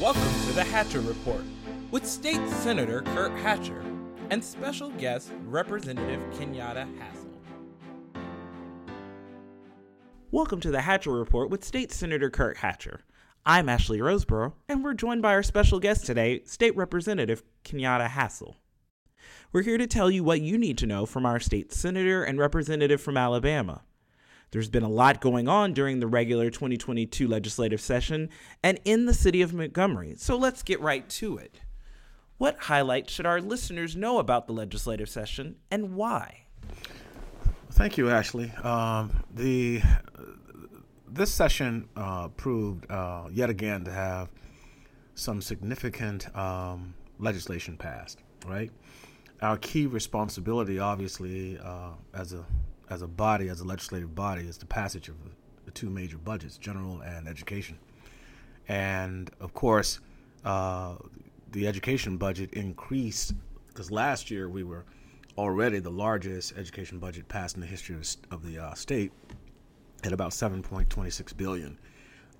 Welcome to the Hatcher Report with State Senator Kirk Hatcher and special guest Representative Kenyatte Hassell. Welcome to the Hatcher Report with State Senator Kirk Hatcher. I'm Ashley Roseborough, and we're joined by our special guest today, State Representative Kenyatte Hassell. We're here to tell you what you need to know from our state senator and representative from Alabama. There's been a lot going on during the regular 2022 legislative session and in the city of Montgomery, so let's get right to it. What highlights should our listeners know about the legislative session and why? Thank you, Ashley. Um, the this session uh, proved uh, yet again to have some significant um, legislation passed. Right, our key responsibility, obviously, uh, as a as a body, as a legislative body, is the passage of the two major budgets, general and education. And of course, uh, the education budget increased because last year we were already the largest education budget passed in the history of, the uh, state at about 7.26 billion.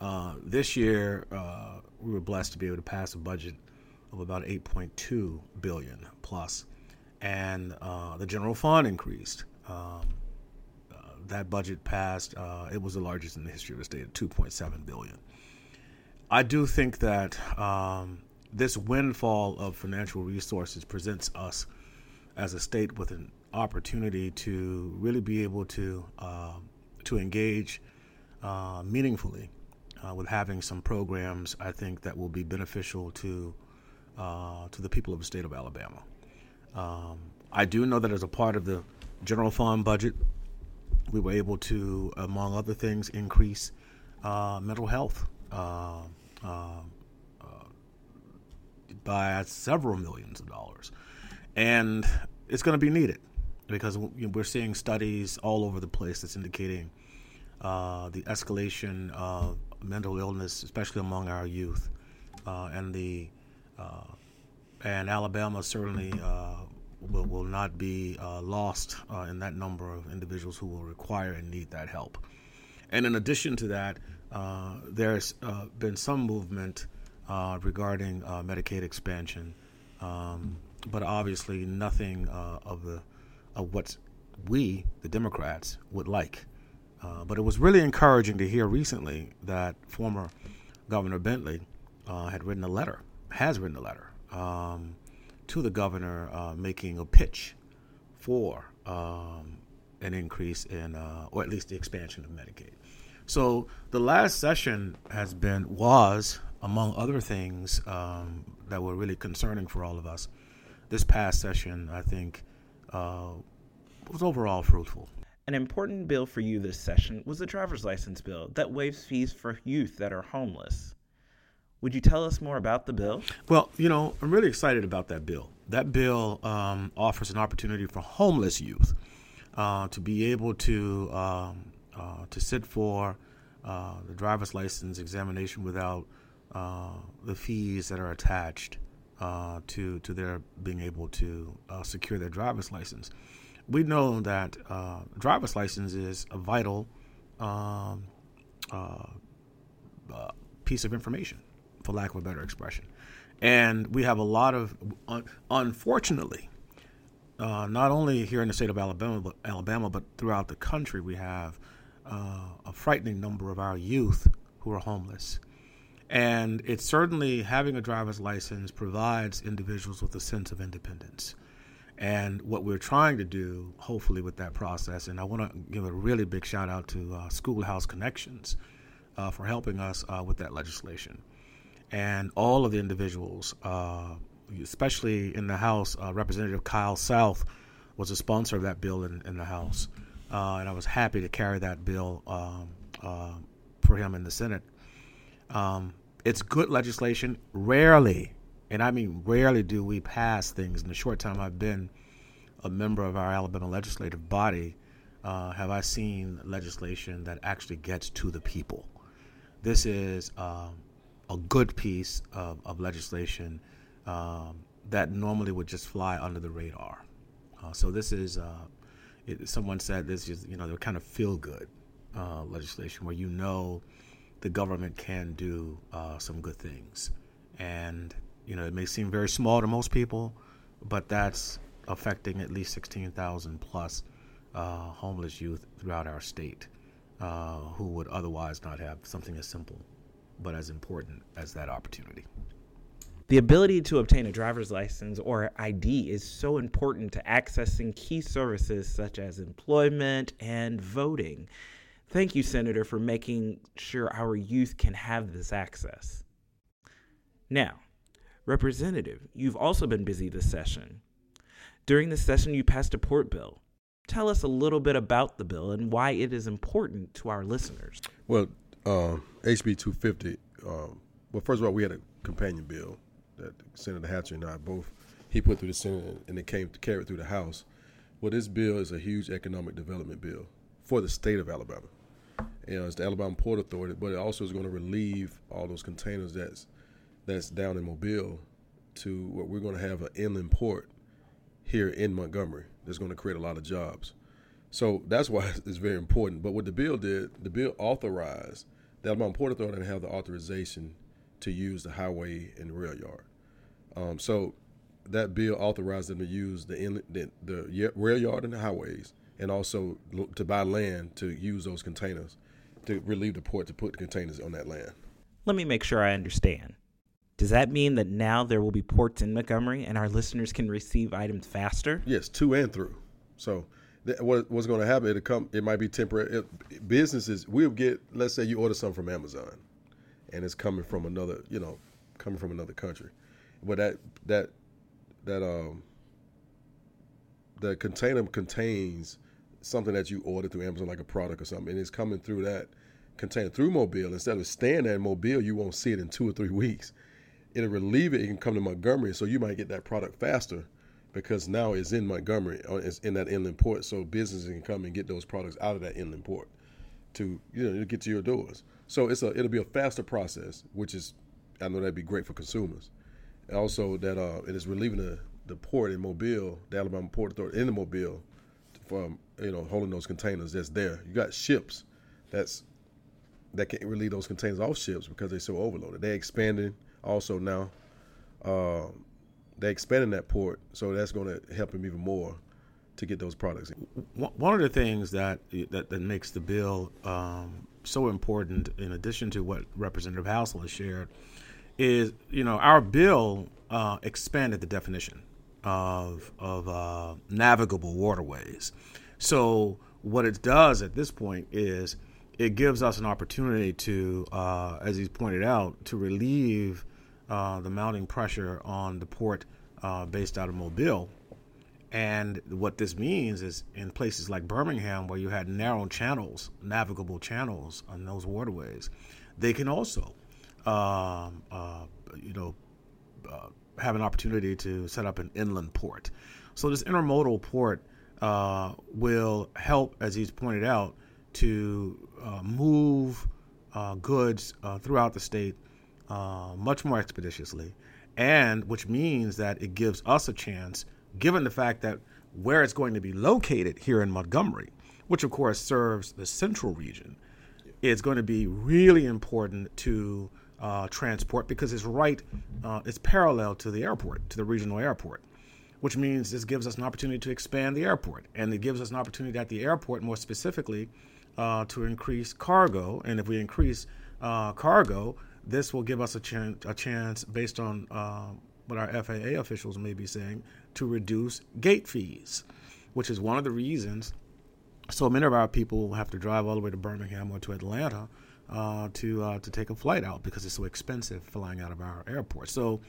Uh, this year, uh, we were blessed to be able to pass a budget of about 8.2 billion plus, and uh, the general fund increased. Um, that budget passed, uh, it was the largest in the history of the state at 2.7 billion. I do think that um, this windfall of financial resources presents us as a state with an opportunity to really be able to uh, to engage uh, meaningfully uh, with having some programs. I think that will be beneficial to uh, to the people of the state of Alabama. Um, I do know that as a part of the general fund budget, we were able to, among other things, increase uh, mental health uh, uh, uh, by several millions of dollars. And it's going to be needed because we're seeing studies all over the place that's indicating uh, the escalation of mental illness, especially among our youth, uh, and the and Alabama certainly will, will not be uh, lost uh, in that number of individuals who will require and need that help. And in addition to that, uh, there's uh, been some movement uh, regarding uh, Medicaid expansion, um, but obviously nothing of the of what we, the Democrats, would like. but it was really encouraging to hear recently that former Governor Bentley had written a letter, has written a letter. Um, to the governor uh, making a pitch for um, an increase in, uh, or at least the expansion of Medicaid. So the last session has been, was, among other things um, that were really concerning for all of us, this past session, I think, uh, was overall fruitful. An important bill for you this session was the driver's license bill that waives fees for youth that are homeless. Would you tell us more about the bill? Well, you know, I'm really excited about that bill. That bill um, offers an opportunity for homeless youth uh, to be able to um, uh, to sit for uh, the driver's license examination without uh, the fees that are attached uh, to to their being able to uh, secure their driver's license. We know that driver's license is a vital um, piece of information for lack of a better expression. And we have a lot of, unfortunately, uh, not only here in the state of Alabama, but Alabama, but throughout the country, we have uh, a frightening number of our youth who are homeless. And it's certainly having a driver's license provides individuals with a sense of independence. And what we're trying to do, hopefully, with that process, and I want to give a really big shout out to uh, Schoolhouse Connections uh, for helping us uh, with that legislation and all of the individuals, uh, especially in the House, uh, Representative Kyle South was a sponsor of that bill in, in the House, uh, and I was happy to carry that bill um, uh, for him in the Senate. Um, it's good legislation. Rarely, and I mean rarely, do we pass things. In the short time I've been a member of our Alabama legislative body, uh, have I seen legislation that actually gets to the people. This is um, a good piece of, of legislation um, that normally would just fly under the radar. Uh, so this is, uh, it, someone said this is, you know, they're kind of feel good uh, legislation where you know the government can do uh, some good things. and you know it may seem very small to most people, but that's affecting at least 16,000 plus uh, homeless youth throughout our state uh, who would otherwise not have something as simple but as important as that opportunity. The ability to obtain a driver's license or ID is so important to accessing key services such as employment and voting. Thank you, Senator, for making sure our youth can have this access. Now, Representative, you've also been busy this session. During the session, you passed a port bill. Tell us a little bit about the bill and why it is important to our listeners. Well, uh, HB 250, um, well, first of all, we had a companion bill that Senator Hatcher and I both he put through the Senate and it came to carry it through the House. Well, this bill is a huge economic development bill for the state of Alabama. It's the Alabama Port Authority, but it also is going to relieve all those containers that's that's down in Mobile to what we're going to have an inland port here in Montgomery. That's going to create a lot of jobs. So that's why it's very important. But what the bill did, the bill authorized the Alabama Port Authority to have the authorization to use the highway and the rail yard. Um, so that bill authorized them to use the, the, the rail yard and the highways, and also to buy land to use those containers to relieve the port to put the containers on that land. Let me make sure I understand. Does that mean that now there will be ports in Montgomery and our listeners can receive items faster? Yes, to and through. So th- what, what's going to happen? It'll come. It might be temporary. It, businesses we'll get. Let's say you order something from Amazon, and it's coming from another. You know, coming from another country, but that that that um the container contains something that you ordered through Amazon, like a product or something, and it's coming through that container through Mobile. Instead of staying in Mobile, you won't see it in two or three weeks it'll relieve it. It can come to Montgomery, so you might get that product faster because now it's in Montgomery, or it's in that inland port, so businesses can come and get those products out of that inland port to you know get to your doors. So it's a it'll be a faster process, which is I know that'd be great for consumers. And also that uh, it is relieving the, the port in Mobile, the Alabama Port Authority in the Mobile, from you know holding those containers that's there. You got ships that's that can't relieve those containers off ships because they're so overloaded. They're expanding also now. Uh, they're expanding that port, so that's going to help them even more to get those products in. One of the things that that, that makes the bill um, so important, in addition to what Representative Hassell has shared, is you know our bill uh, expanded the definition of of uh, navigable waterways. So what it does at this point is it gives us an opportunity to, uh, as he's pointed out, to relieve uh, the mounting pressure on the port uh, based out of Mobile. And what this means is in places like Birmingham, where you had narrow channels, navigable channels on those waterways, they can also, um, uh, you know, uh, have an opportunity to set up an inland port. So this intermodal port uh, will help, as he's pointed out, to move goods throughout the state uh, much more expeditiously, and which means that it gives us a chance, given the fact that where it's going to be located here in Montgomery, which of course serves the central region, it's going to be really important to uh, transport because it's right, uh, it's parallel to the airport, to the regional airport, which means this gives us an opportunity to expand the airport, and it gives us an opportunity at the airport, more specifically, uh, to increase cargo. And if we increase uh, cargo, this will give us a, ch- a chance, based on uh, what our FAA officials may be saying, to reduce gate fees, which is one of the reasons so many of our people have to drive all the way to Birmingham or to Atlanta uh, to uh, to take a flight out because it's so expensive flying out of our airport. So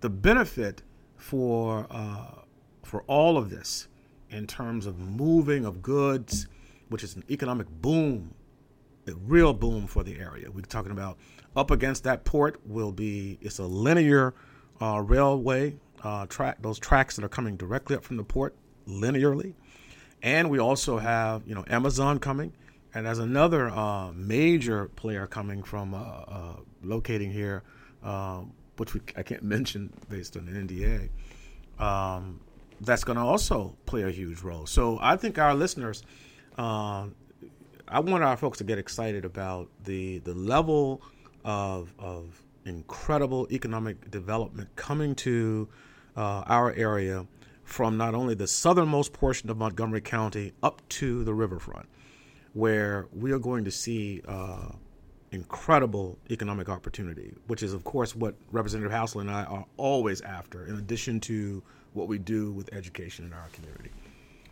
the benefit for uh, for all of this in terms of moving of goods, which is an economic boom, a real boom for the area. We're talking about up against that port will be it's a linear uh, railway uh, track. Those tracks that are coming directly up from the port linearly, and we also have you know Amazon coming, and as another uh, major player coming from uh, uh, locating here, um, which we, I can't mention based on an NDA. Um, that's going to also play a huge role. So I think our listeners, uh, I want our folks to get excited about the the level of, of incredible economic development coming to uh, our area from not only the southernmost portion of Montgomery County up to the riverfront, where we are going to see uh, incredible economic opportunity, which is, of course, what Representative Hassell and I are always after, in addition to what we do with education in our community.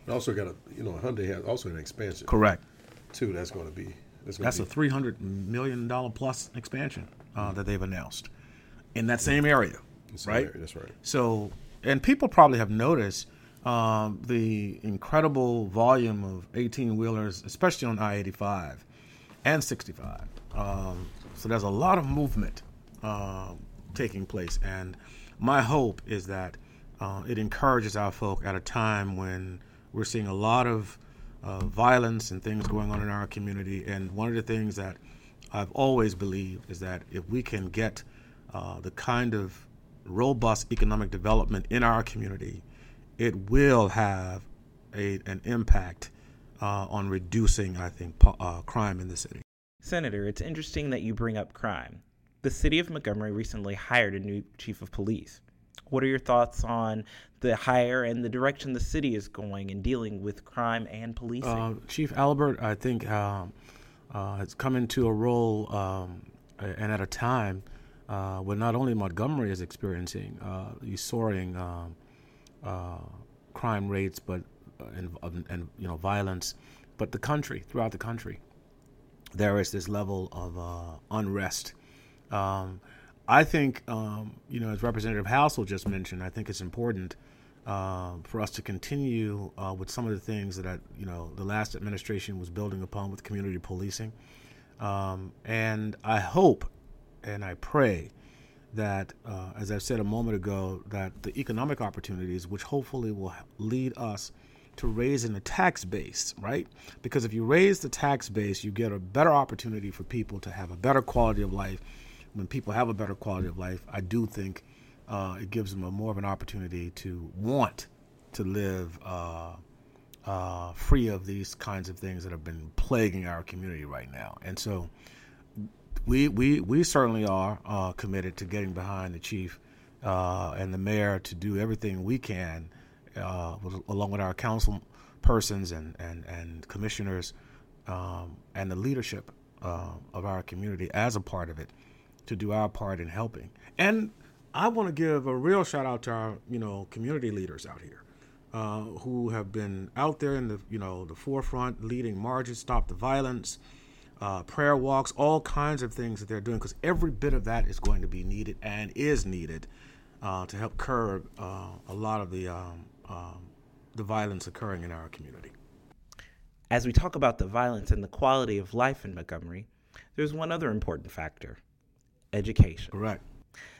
We also got a you know Hyundai has also an expansion Correct. too. That's going to be that's, be, a three hundred million dollar plus expansion uh, that they've announced in that same area, that's right? That's right. So, and people probably have noticed um, the incredible volume of eighteen wheelers, especially on I eighty five and sixty five. Um, so there's a lot of movement uh, taking place, and my hope is that uh, it encourages our folk at a time when we're seeing a lot of uh, violence and things going on in our community. And one of the things that I've always believed is that if we can get uh, the kind of robust economic development in our community, it will have a, an impact uh, on reducing, I think, uh, crime in the city. Senator, it's interesting that you bring up crime. The city of Montgomery recently hired a new chief of police. What are your thoughts on the hire and the direction the city is going in dealing with crime and policing? Uh, Chief Albert, I think, um, uh, has come into a role um, and at a time uh, when not only Montgomery is experiencing uh, these soaring um, uh, crime rates, but uh, and, and, you know violence, but the country throughout the country, there is this level of uh, unrest. Um, I think, um, you know, as Representative Hassell just mentioned, I think it's important uh, for us to continue uh, with some of the things that, I, you know, the last administration was building upon with community policing. Um, and I hope and I pray that, uh, as I said a moment ago, that the economic opportunities, which hopefully will lead us to raising the tax base, right? Because if you raise the tax base, you get a better opportunity for people to have a better quality of life. When people have a better quality of life, I do think uh, it gives them a more of an opportunity to want to live uh, uh, free of these kinds of things that have been plaguing our community right now. And so, we we we certainly are uh, committed to getting behind the chief uh, and the mayor to do everything we can, uh, along with our council persons and and and commissioners um, and the leadership of our community as a part of it, to do our part in helping. And I want to give a real shout out to our you know community leaders out here. Uh, who have been out there in the you know the forefront, leading marches, stop the violence, uh, prayer walks, all kinds of things that they're doing, because every bit of that is going to be needed and is needed uh, to help curb uh, a lot of the um, um, the violence occurring in our community. As we talk about the violence and the quality of life in Montgomery, there's one other important factor education. Correct.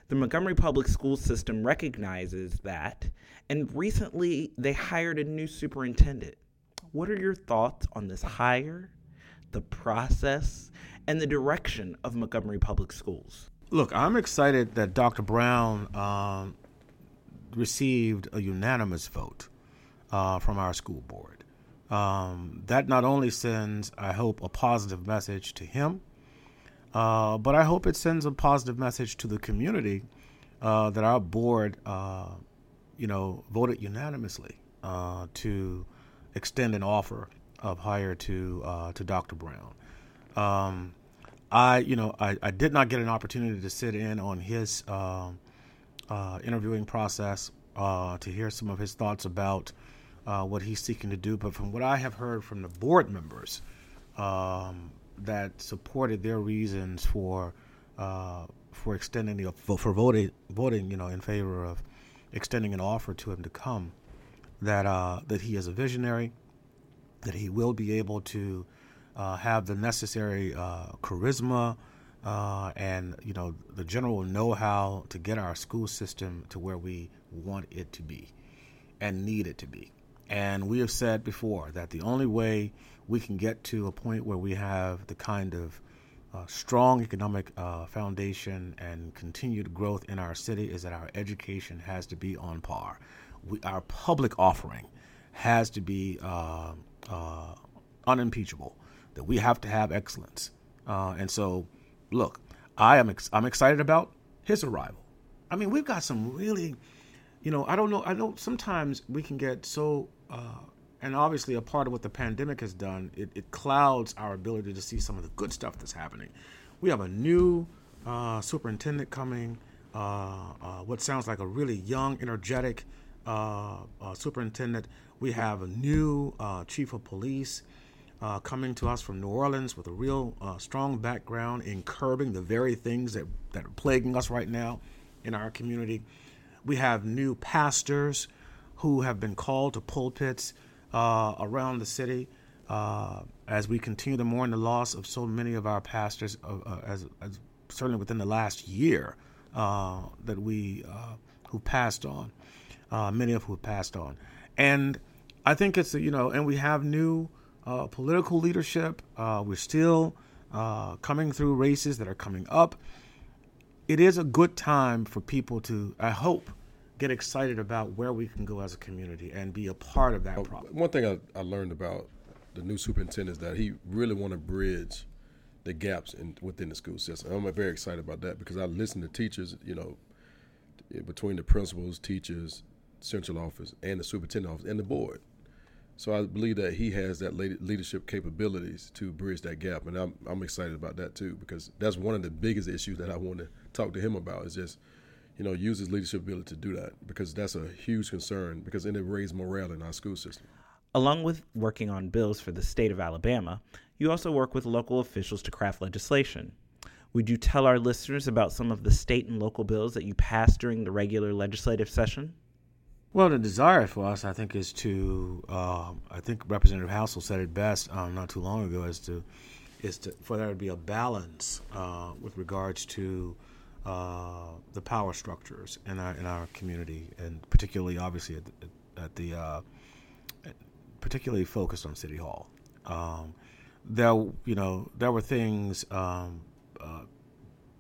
The Montgomery Public School System recognizes that, and recently they hired a new superintendent. What are your thoughts on this hire, the process, and the direction of Montgomery Public Schools? Look, I'm excited that Dr. Brown um, received a unanimous vote uh, from our school board. Um, that not only sends, I hope, a positive message to him, uh, but I hope it sends a positive message to the community uh, that our board, uh, you know, voted unanimously uh, to extend an offer of hire to uh, to Dr. Brown. Um, I, you know, I, I, did not get an opportunity to sit in on his interviewing process to hear some of his thoughts about what he's seeking to do. But from what I have heard from the board members, um, that supported their reasons for uh, for extending the for voting voting you know in favor of extending an offer to him to come that uh, that he is a visionary that he will be able to uh, have the necessary uh, charisma uh, and you know the general know-how to get our school system to where we want it to be and need it to be and we have said before that the only way we can get to a point where we have the kind of uh, strong economic uh, foundation and continued growth in our city is that our education has to be on par. We, our public offering has to be uh, uh unimpeachable. That we have to have excellence. Uh, and so, look, I am ex- I'm excited about his arrival. I mean, we've got some really, you know, I don't know. I know sometimes we can get so, uh, and obviously a part of what the pandemic has done, it, it, clouds our ability to see some of the good stuff that's happening. We have a new uh, superintendent coming, uh, uh what sounds like a really young, energetic uh, uh, superintendent. We have a new chief of police coming to us from New Orleans with a real strong background in curbing the very things that, that are plaguing us right now in our community. We have new pastors who have been called to pulpits uh, around the city uh, as we continue to mourn the loss of so many of our pastors, uh, as, as, certainly within the last year uh, that we who passed on, many of who passed on, and I think it's you know, and we have new uh, political leadership. Uh, we're still uh, coming through races that are coming up. It is a good time for people to, I hope, get excited about where we can go as a community and be a part of that oh, problem. One thing I, I, learned about the new superintendent is that he really want to bridge the gaps in, within the school system. I'm uh, very excited about that because I listen to teachers, you know, between the principals, teachers, central office, and the superintendent office, and the board so I believe that he has that leadership capabilities to bridge that gap, and I'm I'm excited about that too because that's one of the biggest issues that I want to talk to him about is just you know use his leadership ability to do that because that's a huge concern because it raises morale in our school system. Along with working on bills for the state of Alabama, you also work with local officials to craft legislation. Would you tell our listeners about some of the state and local bills that you passed during the regular legislative session? Well, the desire for us, I think, is to. Uh, I think Representative Hassell said it best um, not too long ago, is to, is to for there to be a balance uh, with regards to uh, the power structures in our in our community, and particularly, obviously, at the, at the uh, particularly focused on City Hall. Um, there, you know, there were things, um, uh,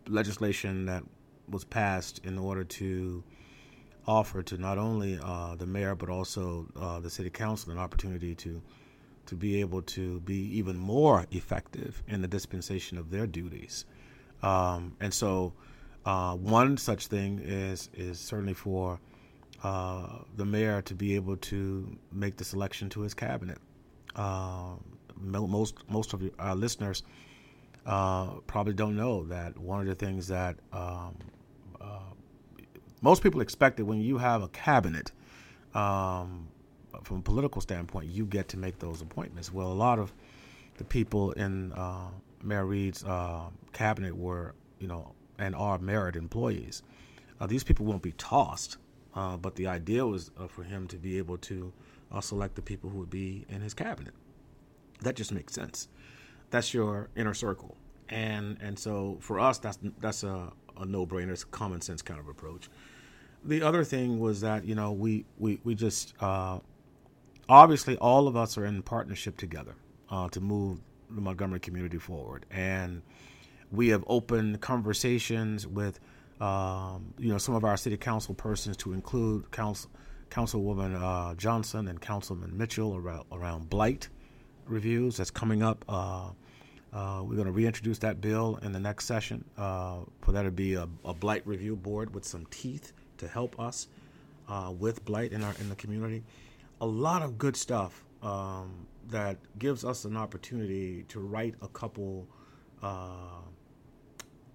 legislation that was passed in order to offer to not only uh, the mayor but also uh, the city council an opportunity to to be able to be even more effective in the dispensation of their duties. Um, and so, uh, one such thing is is certainly for uh, the mayor to be able to make the selection to his cabinet. Uh, most most of our listeners uh, probably don't know that one of the things that um, most people expect that when you have a cabinet, um, from a political standpoint, you get to make those appointments. Well, a lot of the people in uh, Mayor Reed's uh, cabinet were, you know, and are merit employees. Uh, these people won't be tossed, uh, but the idea was uh, for him to be able to uh, select the people who would be in his cabinet. That just makes sense. That's your inner circle, and and so for us, that's that's a, a no brainer. It's a common sense kind of approach the other thing was that you know we we we just uh, obviously all of us are in partnership together uh, to move the Montgomery community forward, and we have opened conversations with um, you know some of our city council persons to include council Councilwoman uh, Johnson and Councilman Mitchell around, around blight reviews. That's coming up. Uh, uh, we're going to reintroduce that bill in the next session. Uh, for that to be a, a blight review board with some teeth to help us uh, with blight in our in the community. A lot of good stuff um, that gives us an opportunity to right a couple, uh,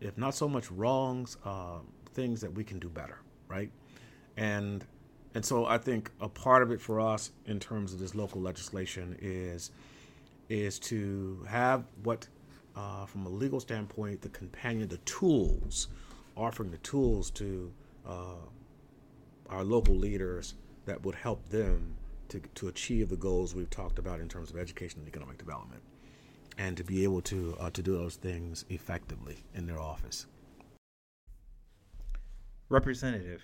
if not so much wrongs, uh, things that we can do better, right? And and so I think a part of it for us in terms of this local legislation is is to have what, uh, from a legal standpoint, the companion, the tools, offering the tools to uh, our local leaders that would help them to, to achieve the goals we've talked about in terms of education and economic development, and to be able to uh, to do those things effectively in their office. Representative,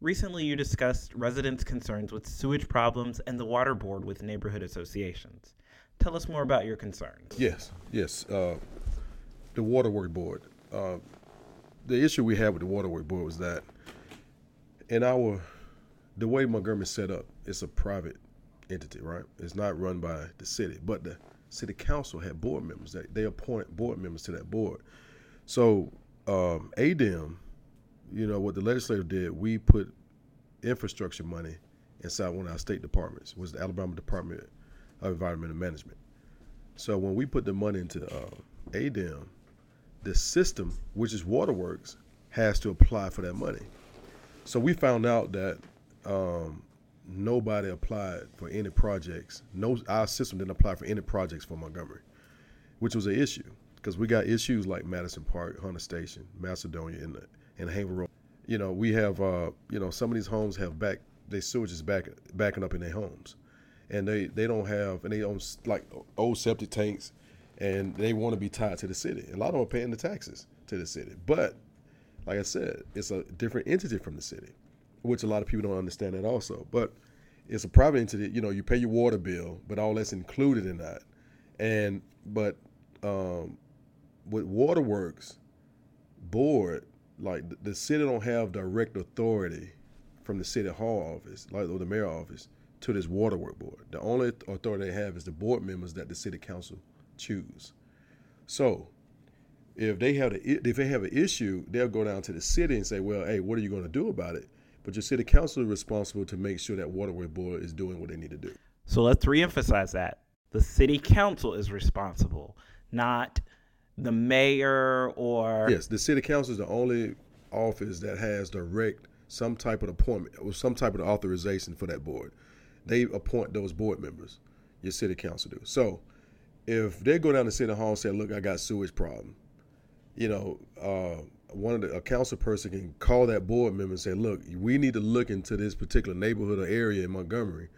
recently you discussed residents' concerns with sewage problems and the water board with neighborhood associations. Tell us more about your concerns. Yes, yes. Uh, the waterwork board. Uh, the issue we had with the waterwork board was that in our the way Montgomery's set up, it's a private entity, right? It's not run by the city, but the city council had board members. that they appoint board members to that board. So um, ADEM, you know, what the legislature did, we put infrastructure money inside one of our state departments, was the Alabama Department of Environmental Management. So when we put the money into uh, ADEM, the system, which is Waterworks, has to apply for that money. So we found out that um, nobody applied for any projects. No, our system didn't apply for any projects for Montgomery, which was an issue because we got issues like Madison Park, Hunter Station, Macedonia, and and Haver Road. You know, we have uh, you know some of these homes have back their sewage is back backing up in their homes, and they they don't have and they own like old septic tanks, and they want to be tied to the city. A lot of them are paying the taxes to the city, but like I said, it's a different entity from the city, which a lot of people don't understand that also. But it's a private entity. You know, you pay your water bill, but all that's included in that. And but um, with Waterworks board, like the city don't have direct authority from the city hall office, like or the mayor office, to this waterwork board. The only authority they have is the board members that the city council choose. So if they have a, if they have an issue, they'll go down to the city and say, "Well, hey, what are you going to do about it?" But your city council is responsible to make sure that waterway board is doing what they need to do. So let's reemphasize that the city council is responsible, not the mayor or yes, the city council is the only office that has direct some type of appointment or some type of authorization for that board. They appoint those board members. Your city council do. So if they go down to city hall and say, "Look, I got sewage problem," you know, uh, one of the a council person can call that board member and say, "Look, we need to look into this particular neighborhood or area in Montgomery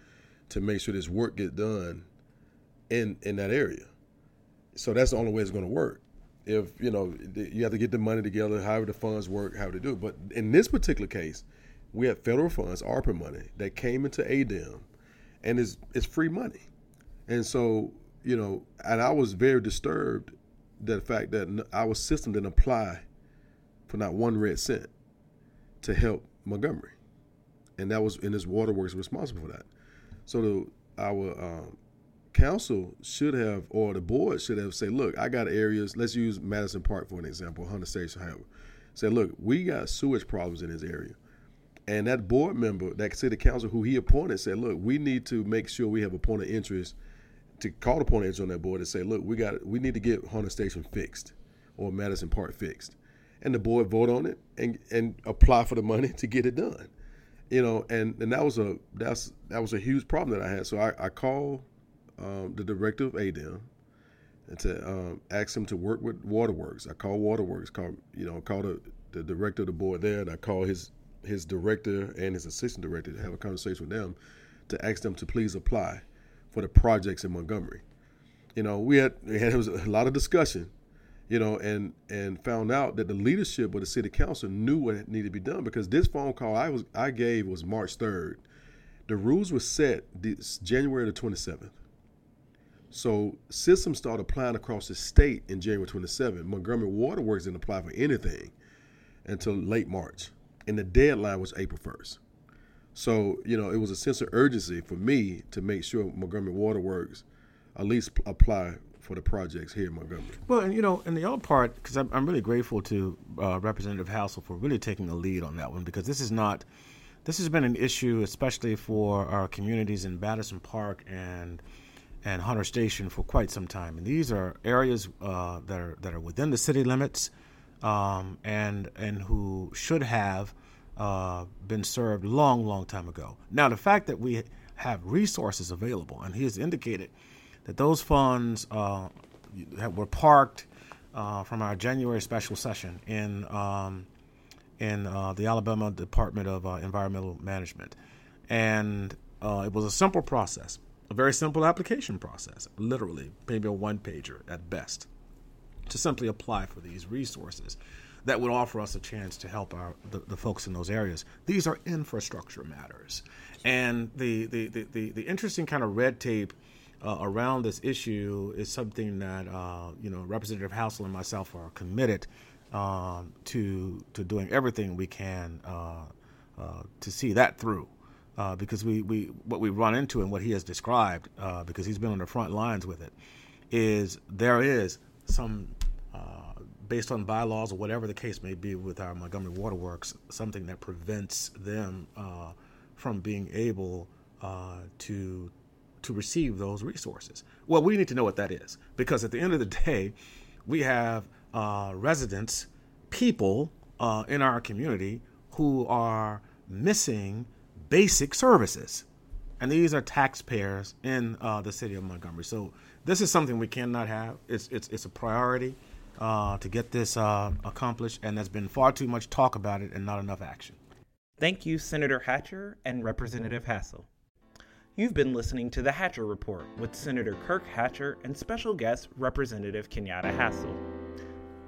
to make sure this work get done in in that area." So that's the only way it's going to work. If you know, you have to get the money together, however the funds work, how to do. But in this particular case, we have federal funds, ARPA money, that came into ADEM, and it's it's free money, and so you know, and I was very disturbed the fact that our system didn't apply for not one red cent to help Montgomery, and that was and his waterworks responsible for that. So the, our um, council should have, or the board should have said, look, I got areas. Let's use Madison Park for an example, Hunter Station, however. Say, look, we got sewage problems in this area. And that board member, that city council who he appointed, said, look, we need to make sure we have a point of interest to call the point of on that board and say, look, we got we need to get Hunter Station fixed or Madison Park fixed and the board vote on it and and apply for the money to get it done. You know, and, and that was a that's that was a huge problem that I had. So I, I called um, the director of ADEM and to um, ask him to work with Waterworks. I called Waterworks, called you know, called the, the director of the board there, and I called his his director and his assistant director to have a conversation with them to ask them to please apply for the projects in Montgomery. You know, we had, we had it was a lot of discussion you know, and and found out that the leadership of the city council knew what needed to be done because this phone call I was I gave was March third. The rules were set this January the twenty seventh. So systems started applying across the state in January 27th. Montgomery Waterworks didn't apply for anything until late March, and the deadline was April 1st. So you know it was a sense of urgency for me to make sure Montgomery Waterworks at least apply for the projects here in Montgomery. Well, and you know, and the other part, because I'm, I'm, really grateful to uh, Representative Hassell for really taking the lead on that one, because this is not, this has been an issue, especially for our communities in Madison Park and and Hunter Station for quite some time. And these are areas uh, that are that are within the city limits, um, and and who should have uh, been served long, long time ago. Now, the fact that we have resources available, and he has indicated that those funds uh, were parked uh, from our January special session in um, in uh, the Alabama Department of uh, Environmental Management, and it was a simple process, a very simple application process, literally maybe a one pager at best, to simply apply for these resources that would offer us a chance to help our the, the folks in those areas. These are infrastructure matters, and the the, the, the, the interesting kind of red tape uh, around this issue is something that uh, you know Representative Hassell and myself are committed um, to to doing everything we can uh, uh to see that through. Uh, because we, we what we run into and what he has described, uh, because he's been on the front lines with it, is there is some based on bylaws or whatever the case may be with our Montgomery Waterworks, something that prevents them uh, from being able uh, to to receive those resources. Well, we need to know what that is because at the end of the day, we have uh, residents, people uh, in our community who are missing basic services. And these are taxpayers in uh, the city of Montgomery. So this is something we cannot have. It's, it's, it's a priority uh, to get this uh, accomplished, and there's been far too much talk about it and not enough action. Thank you, Senator Hatcher and Representative Hassell. You've been listening to the Hatcher Report with Senator Kirk Hatcher and special guest Representative Kenyatte Hassell.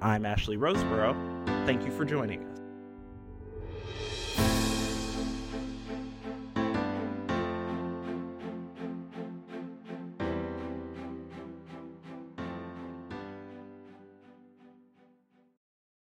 I'm Ashley Roseborough. Thank you for joining us.